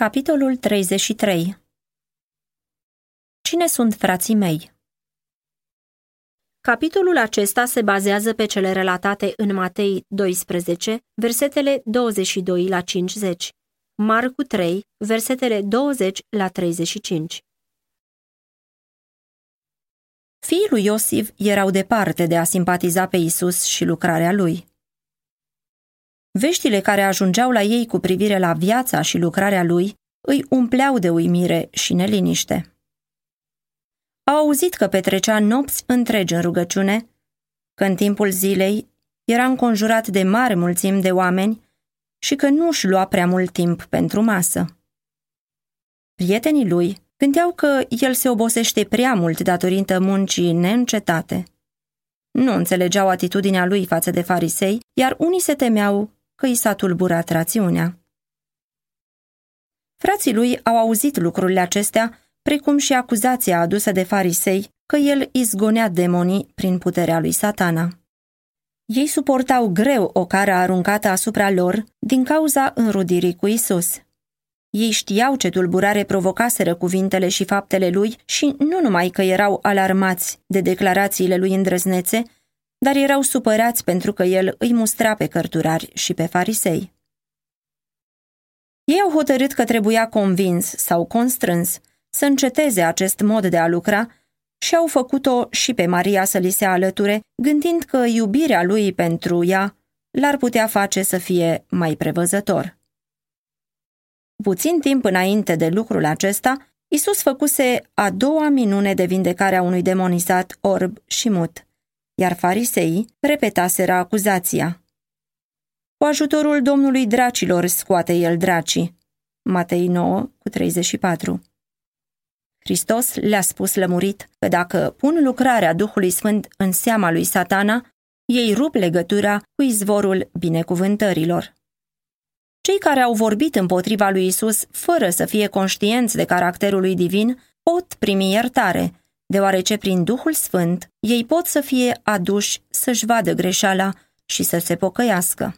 Capitolul 33 Cine sunt frații mei? Capitolul acesta se bazează pe cele relatate în Matei 12, versetele 22 la 50, Marcu 3, versetele 20 la 35. Fiii lui Iosif erau departe de a simpatiza pe Isus și lucrarea lui. Veștile care ajungeau la ei cu privire la viața și lucrarea lui îi umpleau de uimire și neliniște. Au auzit că petrecea nopți întregi în rugăciune, că în timpul zilei era înconjurat de mare mulțimi de oameni și că nu își lua prea mult timp pentru masă. Prietenii lui gândeau că el se obosește prea mult datorită muncii neîncetate. Nu înțelegeau atitudinea lui față de farisei, iar unii se temeau că i s-a tulburat rațiunea. Frații lui au auzit lucrurile acestea, precum și acuzația adusă de farisei că el izgonea demonii prin puterea lui satana. Ei suportau greu o cara aruncată asupra lor din cauza înrudirii cu Isus. Ei știau ce tulburare provocaseră cuvintele și faptele lui și nu numai că erau alarmați de declarațiile lui îndrăznețe, dar erau supărați pentru că el îi mustra pe cărturari și pe farisei. Ei au hotărât că trebuia convins sau constrâns să înceteze acest mod de a lucra și au făcut-o și pe Maria să li se alăture, gândind că iubirea lui pentru ea l-ar putea face să fie mai prevăzător. Puțin timp înainte de lucrul acesta, Isus făcuse a doua minune de vindecare a unui demonizat orb și mut, iar fariseii repetaseră acuzația. Cu ajutorul Domnului dracilor scoate el dracii. Matei 9 cu 34 Hristos le-a spus lămurit că dacă pun lucrarea Duhului Sfânt în seama lui satana, ei rup legătura cu izvorul binecuvântărilor. Cei care au vorbit împotriva lui Isus fără să fie conștienți de caracterul lui divin pot primi iertare, deoarece prin Duhul Sfânt ei pot să fie aduși să-și vadă greșeala și să se pocăiască.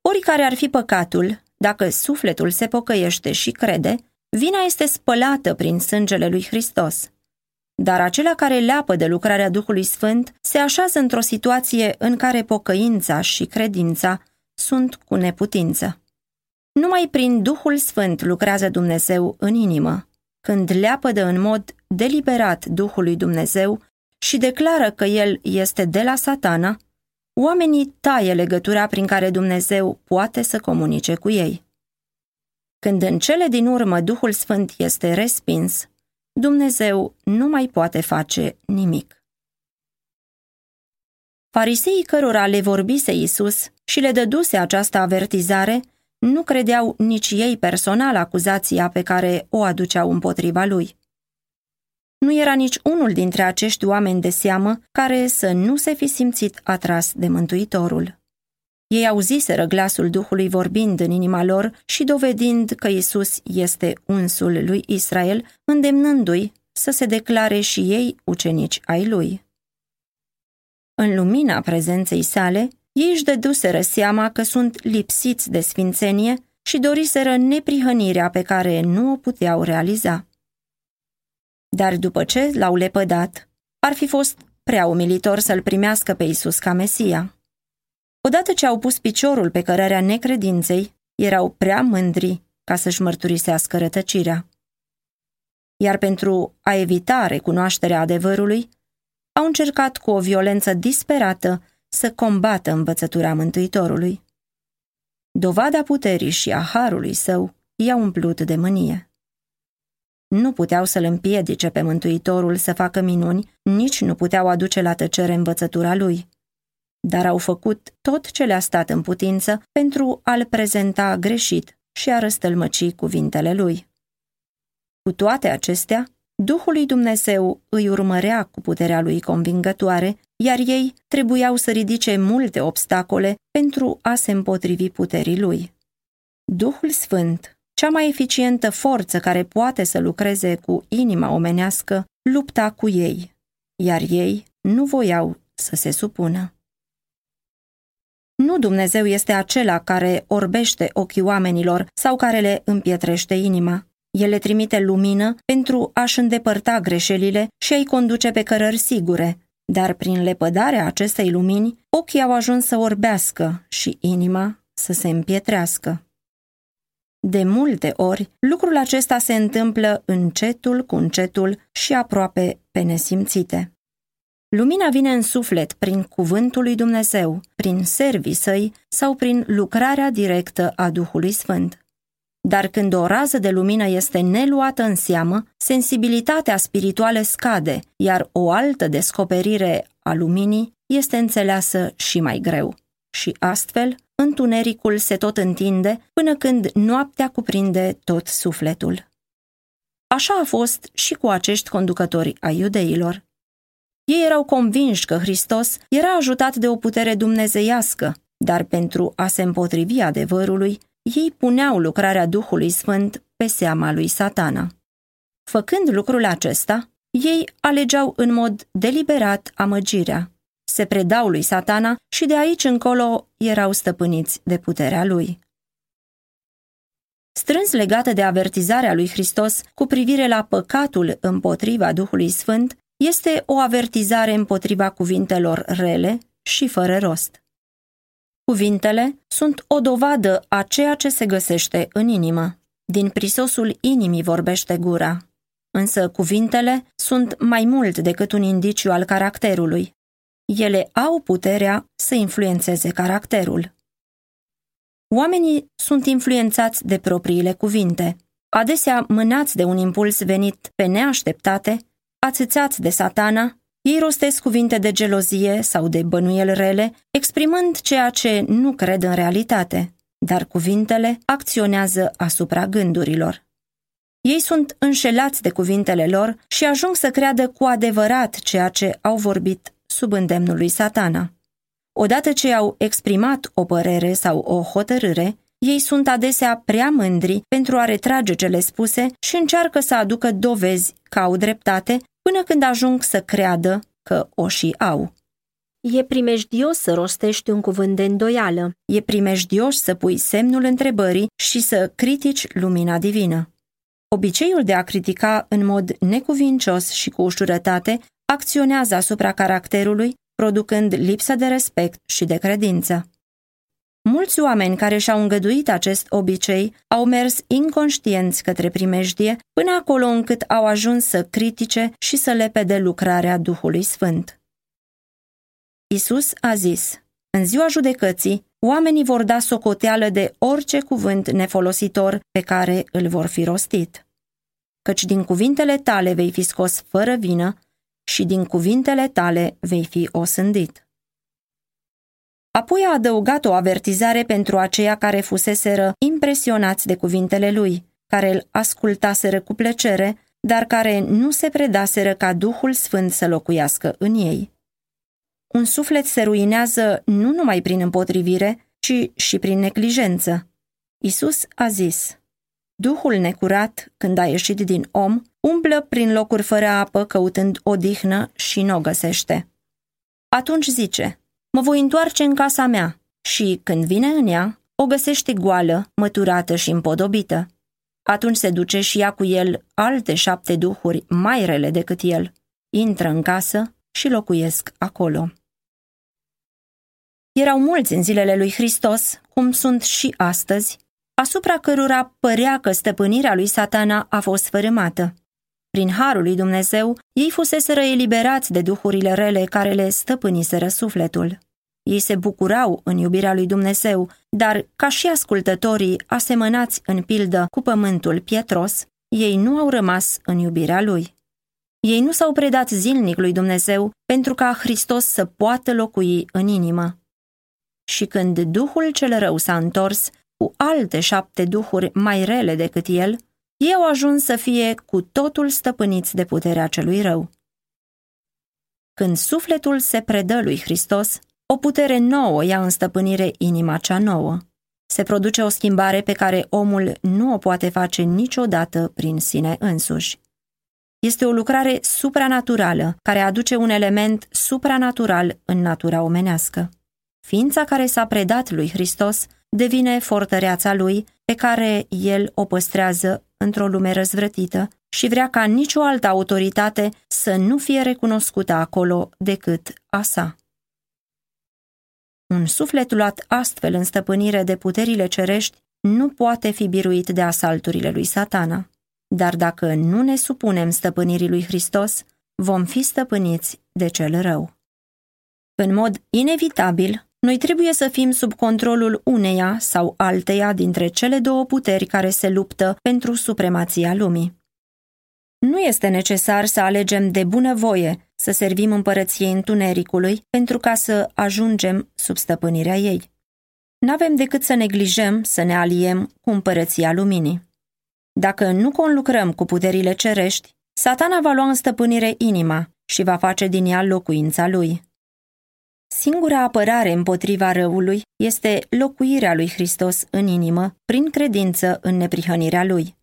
Oricare ar fi păcatul, dacă sufletul se pocăiește și crede, vina este spălată prin sângele lui Hristos. Dar acela care leapă de lucrarea Duhului Sfânt se așează într-o situație în care pocăința și credința sunt cu neputință. Numai prin Duhul Sfânt lucrează Dumnezeu în inimă, când leapădă în mod deliberat Duhului Dumnezeu și declară că El este de la satana, oamenii taie legătura prin care Dumnezeu poate să comunice cu ei. Când în cele din urmă Duhul Sfânt este respins, Dumnezeu nu mai poate face nimic. Fariseii cărora le vorbise Isus și le dăduse această avertizare, nu credeau nici ei personal acuzația pe care o aduceau împotriva lui. Nu era nici unul dintre acești oameni de seamă care să nu se fi simțit atras de Mântuitorul. Ei auziseră glasul Duhului vorbind în inima lor și dovedind că Isus este unsul lui Israel, îndemnându-i să se declare și ei ucenici ai lui. În lumina prezenței sale, ei își dăduseră seama că sunt lipsiți de sfințenie și doriseră neprihănirea pe care nu o puteau realiza. Dar după ce l-au lepădat, ar fi fost prea umilitor să-l primească pe Isus ca Mesia. Odată ce au pus piciorul pe cărarea necredinței, erau prea mândri ca să-și mărturisească rătăcirea. Iar pentru a evita recunoașterea adevărului, au încercat cu o violență disperată să combată învățătura Mântuitorului. Dovada puterii și a harului său i-a umplut de mânie. Nu puteau să-l împiedice pe Mântuitorul să facă minuni, nici nu puteau aduce la tăcere învățătura lui. Dar au făcut tot ce le-a stat în putință pentru a-l prezenta greșit și a răstălmăci cuvintele lui. Cu toate acestea, Duhul lui Dumnezeu îi urmărea cu puterea lui convingătoare, iar ei trebuiau să ridice multe obstacole pentru a se împotrivi puterii lui. Duhul Sfânt, cea mai eficientă forță care poate să lucreze cu inima omenească, lupta cu ei, iar ei nu voiau să se supună. Nu Dumnezeu este acela care orbește ochii oamenilor sau care le împietrește inima. El le trimite lumină pentru a-și îndepărta greșelile și a-i conduce pe cărări sigure, dar prin lepădarea acestei lumini, ochii au ajuns să orbească și inima să se împietrească. De multe ori, lucrul acesta se întâmplă încetul cu încetul și aproape pe nesimțite. Lumina vine în suflet prin cuvântul lui Dumnezeu, prin servii săi sau prin lucrarea directă a Duhului Sfânt. Dar când o rază de lumină este neluată în seamă, sensibilitatea spirituală scade, iar o altă descoperire a luminii este înțeleasă și mai greu. Și astfel, întunericul se tot întinde până când noaptea cuprinde tot sufletul. Așa a fost și cu acești conducători ai iudeilor. Ei erau convinși că Hristos era ajutat de o putere dumnezeiască, dar pentru a se împotrivi adevărului, ei puneau lucrarea Duhului Sfânt pe seama lui satana. Făcând lucrul acesta, ei alegeau în mod deliberat amăgirea, se predau lui satana și de aici încolo erau stăpâniți de puterea lui. Strâns legată de avertizarea lui Hristos cu privire la păcatul împotriva Duhului Sfânt, este o avertizare împotriva cuvintelor rele și fără rost. Cuvintele sunt o dovadă a ceea ce se găsește în inimă. Din prisosul inimii vorbește gura. Însă cuvintele sunt mai mult decât un indiciu al caracterului. Ele au puterea să influențeze caracterul. Oamenii sunt influențați de propriile cuvinte. Adesea mânați de un impuls venit pe neașteptate, ațățați de satana, ei rostesc cuvinte de gelozie sau de bănuiel rele, exprimând ceea ce nu cred în realitate, dar cuvintele acționează asupra gândurilor. Ei sunt înșelați de cuvintele lor și ajung să creadă cu adevărat ceea ce au vorbit sub îndemnul lui satana. Odată ce au exprimat o părere sau o hotărâre, ei sunt adesea prea mândri pentru a retrage cele spuse și încearcă să aducă dovezi că au dreptate până când ajung să creadă că o și au. E primejdios să rostești un cuvânt de îndoială, e primejdios să pui semnul întrebării și să critici lumina divină. Obiceiul de a critica în mod necuvincios și cu ușurătate acționează asupra caracterului, producând lipsă de respect și de credință. Mulți oameni care și-au îngăduit acest obicei au mers inconștienți către primejdie până acolo încât au ajuns să critique și să lepede lucrarea Duhului Sfânt. Isus a zis, în ziua judecății, oamenii vor da socoteală de orice cuvânt nefolositor pe care îl vor fi rostit. Căci din cuvintele tale vei fi scos fără vină și din cuvintele tale vei fi osândit. Apoi a adăugat o avertizare pentru aceia care fuseseră impresionați de cuvintele lui, care îl ascultaseră cu plăcere, dar care nu se predaseră ca Duhul Sfânt să locuiască în ei. Un suflet se ruinează nu numai prin împotrivire, ci și prin neglijență. Isus a zis, Duhul necurat, când a ieșit din om, umblă prin locuri fără apă căutând odihnă și nu o găsește. Atunci zice, mă voi întoarce în casa mea și, când vine în ea, o găsește goală, măturată și împodobită. Atunci se duce și ia cu el alte șapte duhuri mai rele decât el, intră în casă și locuiesc acolo. Erau mulți în zilele lui Hristos, cum sunt și astăzi, asupra cărora părea că stăpânirea lui satana a fost fărâmată. Prin harul lui Dumnezeu, ei fuseseră eliberați de duhurile rele care le stăpâniseră sufletul. Ei se bucurau în iubirea lui Dumnezeu, dar, ca și ascultătorii asemănați în pildă cu pământul pietros, ei nu au rămas în iubirea lui. Ei nu s-au predat zilnic lui Dumnezeu pentru ca Hristos să poată locui în inimă. Și când Duhul cel rău s-a întors, cu alte șapte duhuri mai rele decât el, ei au ajuns să fie cu totul stăpâniți de puterea celui rău. Când sufletul se predă lui Hristos, o putere nouă ia în stăpânire inima cea nouă. Se produce o schimbare pe care omul nu o poate face niciodată prin sine însuși. Este o lucrare supranaturală care aduce un element supranatural în natura omenească. ființa care s-a predat lui Hristos devine fortăreața lui pe care el o păstrează într-o lume răzvrătită și vrea ca nicio altă autoritate să nu fie recunoscută acolo decât a sa. Un suflet luat astfel în stăpânire de puterile cerești nu poate fi biruit de asalturile lui satana. Dar dacă nu ne supunem stăpânirii lui Hristos, vom fi stăpâniți de cel rău. În mod inevitabil, noi trebuie să fim sub controlul uneia sau alteia dintre cele două puteri care se luptă pentru supremația lumii. Nu este necesar să alegem de bunăvoie să servim împărăției întunericului pentru ca să ajungem sub stăpânirea ei. N-avem decât să neglijăm, să ne aliem cu împărăția luminii. Dacă nu conlucrăm cu puterile cerești, satana va lua în stăpânire inima și va face din ea locuința lui. Singura apărare împotriva răului este locuirea lui Hristos în inimă, prin credință în neprihănirea lui.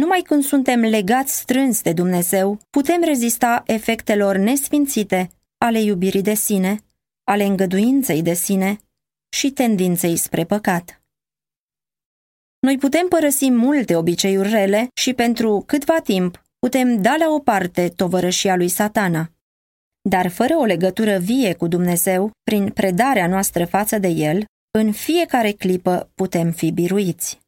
Numai când suntem legați strâns de Dumnezeu, putem rezista efectelor nesfințite ale iubirii de sine, ale îngăduinței de sine și tendinței spre păcat. Noi putem părăsi multe obiceiuri rele și pentru câtva timp putem da la o parte tovărășia lui satana. Dar fără o legătură vie cu Dumnezeu, prin predarea noastră față de El, în fiecare clipă putem fi biruiți.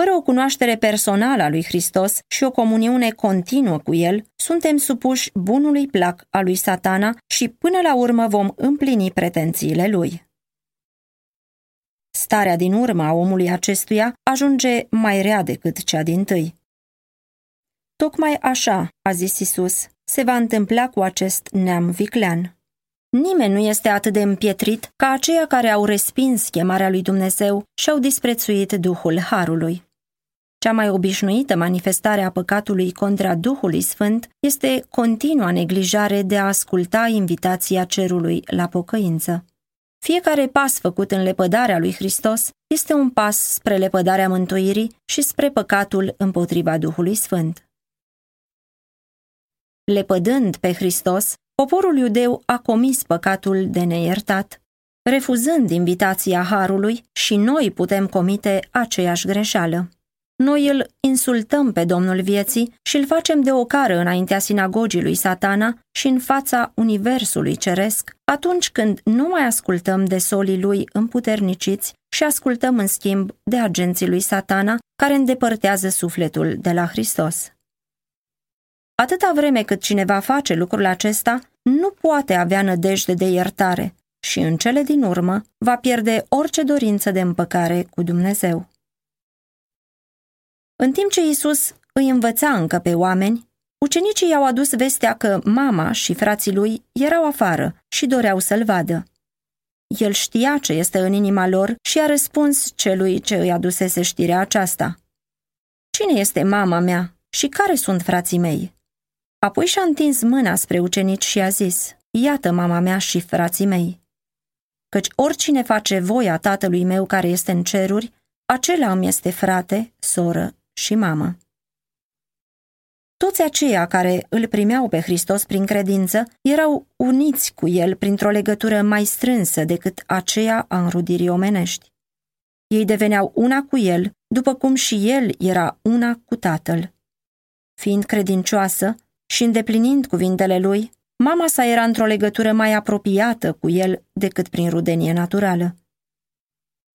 Fără o cunoaștere personală a lui Hristos și o comuniune continuă cu El, suntem supuși bunului plac al lui satana și până la urmă vom împlini pretențiile lui. Starea din urmă a omului acestuia ajunge mai rea decât cea din tâi. Tocmai așa, a zis Isus, se va întâmpla cu acest neam viclean. Nimeni nu este atât de împietrit ca aceia care au respins chemarea lui Dumnezeu și au disprețuit Duhul Harului. Cea mai obișnuită manifestare a păcatului contra Duhului Sfânt este continua neglijare de a asculta invitația cerului la pocăință. Fiecare pas făcut în lepădarea lui Hristos este un pas spre lepădarea mântuirii și spre păcatul împotriva Duhului Sfânt. Lepădând pe Hristos, poporul iudeu a comis păcatul de neiertat, refuzând invitația Harului și noi putem comite aceeași greșeală. Noi îl insultăm pe Domnul vieții și îl facem de ocară înaintea sinagogii lui satana și în fața universului ceresc, atunci când nu mai ascultăm de solii lui împuterniciți și ascultăm în schimb de agenții lui satana care îndepărtează sufletul de la Hristos. Atâta vreme cât cineva face lucrul acesta, nu poate avea nădejde de iertare și în cele din urmă va pierde orice dorință de împăcare cu Dumnezeu. În timp ce Isus îi învăța încă pe oameni, ucenicii i-au adus vestea că mama și frații lui erau afară și doreau să-l vadă. El știa ce este în inima lor și a răspuns celui ce îi adusese știrea aceasta. Cine este mama mea și care sunt frații mei? Apoi și-a întins mâna spre ucenici și a zis, Iată mama mea și frații mei. Căci oricine face voia tatălui meu care este în ceruri, acela îmi este frate, soră și mamă. Toți aceia care îl primeau pe Hristos prin credință erau uniți cu el printr-o legătură mai strânsă decât aceea a înrudirii omenești. Ei deveneau una cu el, după cum și el era una cu tatăl. Fiind credincioasă și îndeplinind cuvintele lui, mama sa era într-o legătură mai apropiată cu el decât prin rudenie naturală.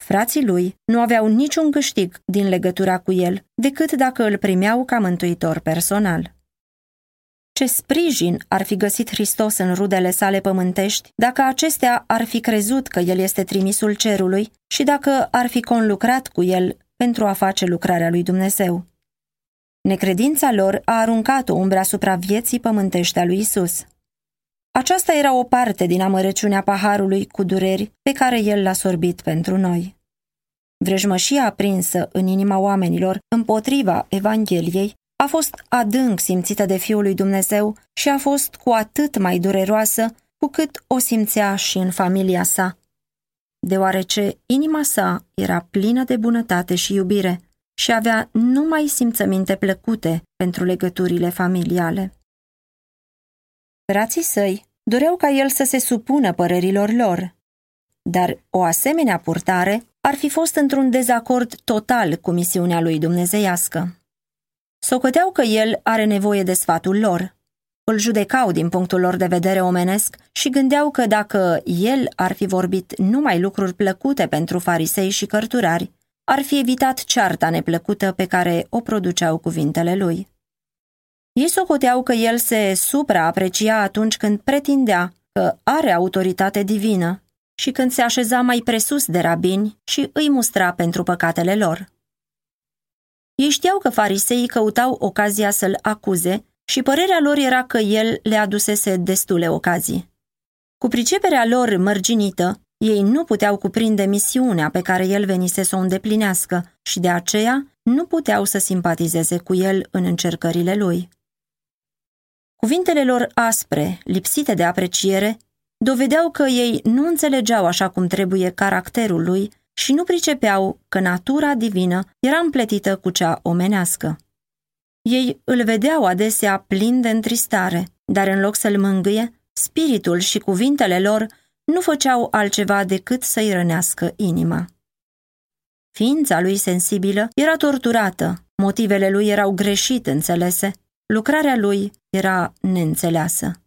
Frații lui nu aveau niciun câștig din legătura cu el, decât dacă îl primeau ca mântuitor personal. Ce sprijin ar fi găsit Hristos în rudele sale pământești dacă acestea ar fi crezut că el este trimisul cerului și dacă ar fi conlucrat cu el pentru a face lucrarea lui Dumnezeu. Necredința lor a aruncat o umbră asupra vieții pământești a lui Isus. Aceasta era o parte din amărăciunea paharului cu dureri pe care el l-a sorbit pentru noi. Vrejmășia aprinsă în inima oamenilor împotriva Evangheliei a fost adânc simțită de Fiul lui Dumnezeu și a fost cu atât mai dureroasă cu cât o simțea și în familia sa. Deoarece inima sa era plină de bunătate și iubire și avea numai simțăminte plăcute pentru legăturile familiale. Frații săi doreau ca el să se supună părerilor lor. dar o asemenea purtare ar fi fost într-un dezacord total cu misiunea lui dumnezeiască. Socoteau că el are nevoie de sfatul lor. Îl judecau din punctul lor de vedere omenesc și gândeau că dacă el ar fi vorbit numai lucruri plăcute pentru farisei și cărturari, ar fi evitat cearta neplăcută pe care o produceau cuvintele lui. Ei socoteau că el se supraaprecia atunci când pretindea că are autoritate divină și când se așeza mai presus de rabini și îi mustra pentru păcatele lor. Ei știau că fariseii căutau ocazia să-l acuze și părerea lor era că el le adusese destule ocazii. Cu priceperea lor mărginită, ei nu puteau cuprinde misiunea pe care el venise să o îndeplinească și de aceea nu puteau să simpatizeze cu el în încercările lui. Cuvintele lor aspre, lipsite de apreciere, dovedeau că ei nu înțelegeau așa cum trebuie caracterul lui și nu pricepeau că natura divină era împletită cu cea omenească. Ei îl vedeau adesea plin de întristare, dar în loc să-l mângâie, spiritul și cuvintele lor nu făceau altceva decât să-i rănească inima. Ființa lui sensibilă era torturată, motivele lui erau greșit înțelese, lucrarea lui era neînțeleasă.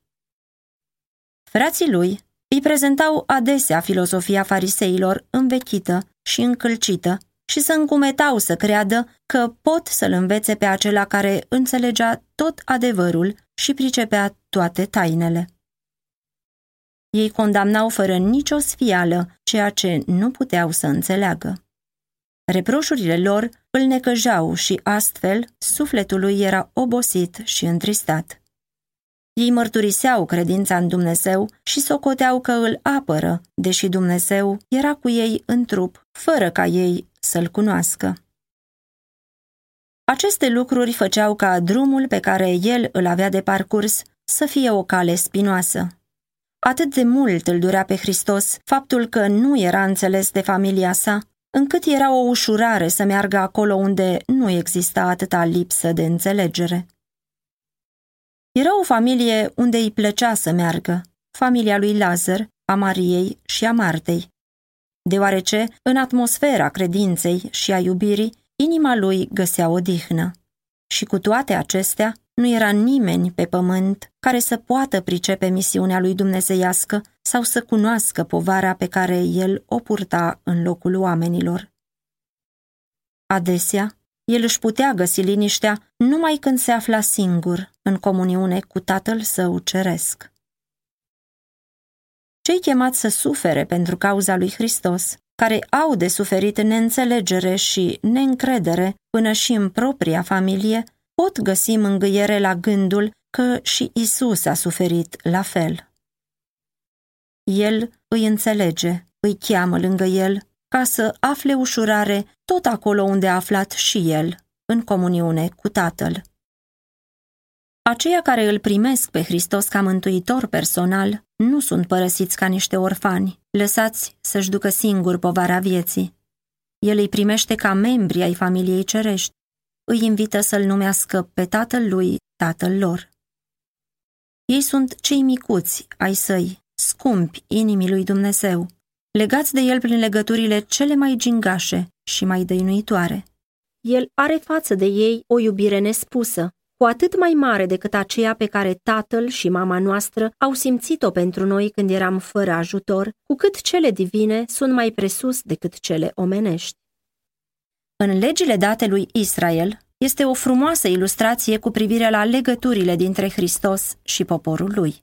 Frații lui îi prezentau adesea filosofia fariseilor învechită și încălcită și să încumetau să creadă că pot să-l învețe pe acela care înțelegea tot adevărul și pricepea toate tainele. Ei condamnau fără nicio sfială ceea ce nu puteau să înțeleagă. Reproșurile lor îl necăjau și astfel sufletul lui era obosit și întristat. Ei mărturiseau credința în Dumnezeu și socoteau că îl apără, deși Dumnezeu era cu ei în trup, fără ca ei să-l cunoască. Aceste lucruri făceau ca drumul pe care el îl avea de parcurs să fie o cale spinoasă. Atât de mult îl durea pe Hristos faptul că nu era înțeles de familia sa, încât era o ușurare să meargă acolo unde nu exista atâta lipsă de înțelegere. Era o familie unde îi plăcea să meargă, familia lui Lazar, a Mariei și a Martei. Deoarece, în atmosfera credinței și a iubirii, inima lui găsea odihnă. Și cu toate acestea, nu era nimeni pe pământ care să poată pricepe misiunea lui dumnezeiască sau să cunoască povara pe care el o purta în locul oamenilor. Adesea, el își putea găsi liniștea numai când se afla singur, în comuniune cu Tatăl Său Ceresc. Cei chemați să sufere pentru cauza lui Hristos, care au de suferit neînțelegere și neîncredere până și în propria familie, pot găsi mângâiere la gândul că și Isus a suferit la fel. El îi înțelege, îi cheamă lângă el ca să afle ușurare tot acolo unde a aflat și el, în comuniune cu Tatăl. Aceia care îl primesc pe Hristos ca mântuitor personal nu sunt părăsiți ca niște orfani, lăsați să-și ducă singur povara vieții. El îi primește ca membri ai familiei cerești, îi invită să-l numească pe tatăl lui tatăl lor. Ei sunt cei micuți ai săi, scumpi inimii lui Dumnezeu, legați de el prin legăturile cele mai gingașe și mai dăinuitoare. El are față de ei o iubire nespusă, cu atât mai mare decât aceea pe care tatăl și mama noastră au simțit-o pentru noi când eram fără ajutor, cu cât cele divine sunt mai presus decât cele omenești. În legile date lui Israel este o frumoasă ilustrație cu privire la legăturile dintre Hristos și poporul lui.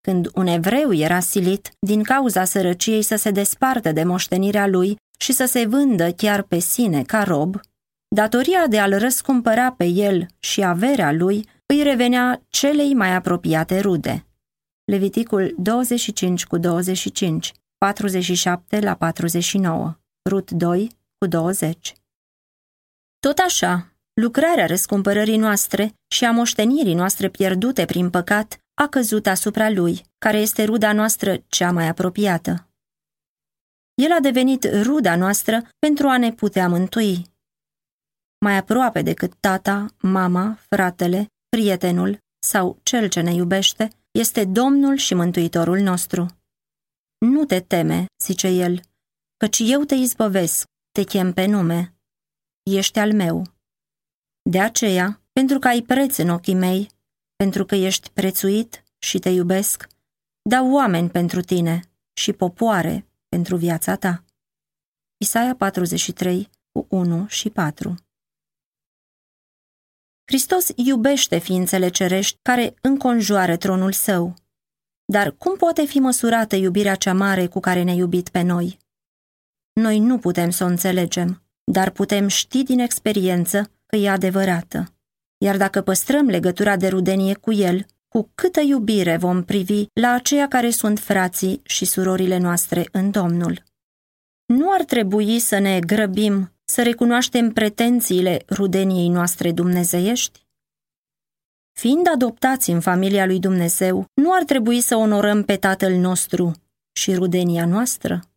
Când un evreu era silit din cauza sărăciei să se despartă de moștenirea lui și să se vândă chiar pe sine ca rob, datoria de a-l răscumpăra pe el și averea lui îi revenea celei mai apropiate rude. Leviticul 25 cu 25, 47 la 49, Rut 2 cu 20. Tot așa, lucrarea răscumpărării noastre și a moștenirii noastre pierdute prin păcat a căzut asupra lui, care este ruda noastră cea mai apropiată. El a devenit ruda noastră pentru a ne putea mântui. Mai aproape decât tata, mama, fratele, prietenul sau cel ce ne iubește, este Domnul și Mântuitorul nostru. Nu te teme, zice el, căci eu te izbăvesc, te chem pe nume. Ești al meu. De aceea, pentru că ai preț în ochii mei, pentru că ești prețuit și te iubesc, dau oameni pentru tine și popoare pentru viața ta. Isaia 43, cu 1 și 4 Hristos iubește ființele cerești care înconjoară tronul său. Dar cum poate fi măsurată iubirea cea mare cu care ne-a iubit pe noi? Noi nu putem să o înțelegem, dar putem ști din experiență că e adevărată. Iar dacă păstrăm legătura de rudenie cu El, cu câtă iubire vom privi la aceia care sunt frații și surorile noastre în Domnul. Nu ar trebui să ne grăbim să recunoaștem pretențiile rudeniei noastre dumnezeiești? Fiind adoptați în familia lui Dumnezeu, nu ar trebui să onorăm pe Tatăl nostru și rudenia noastră?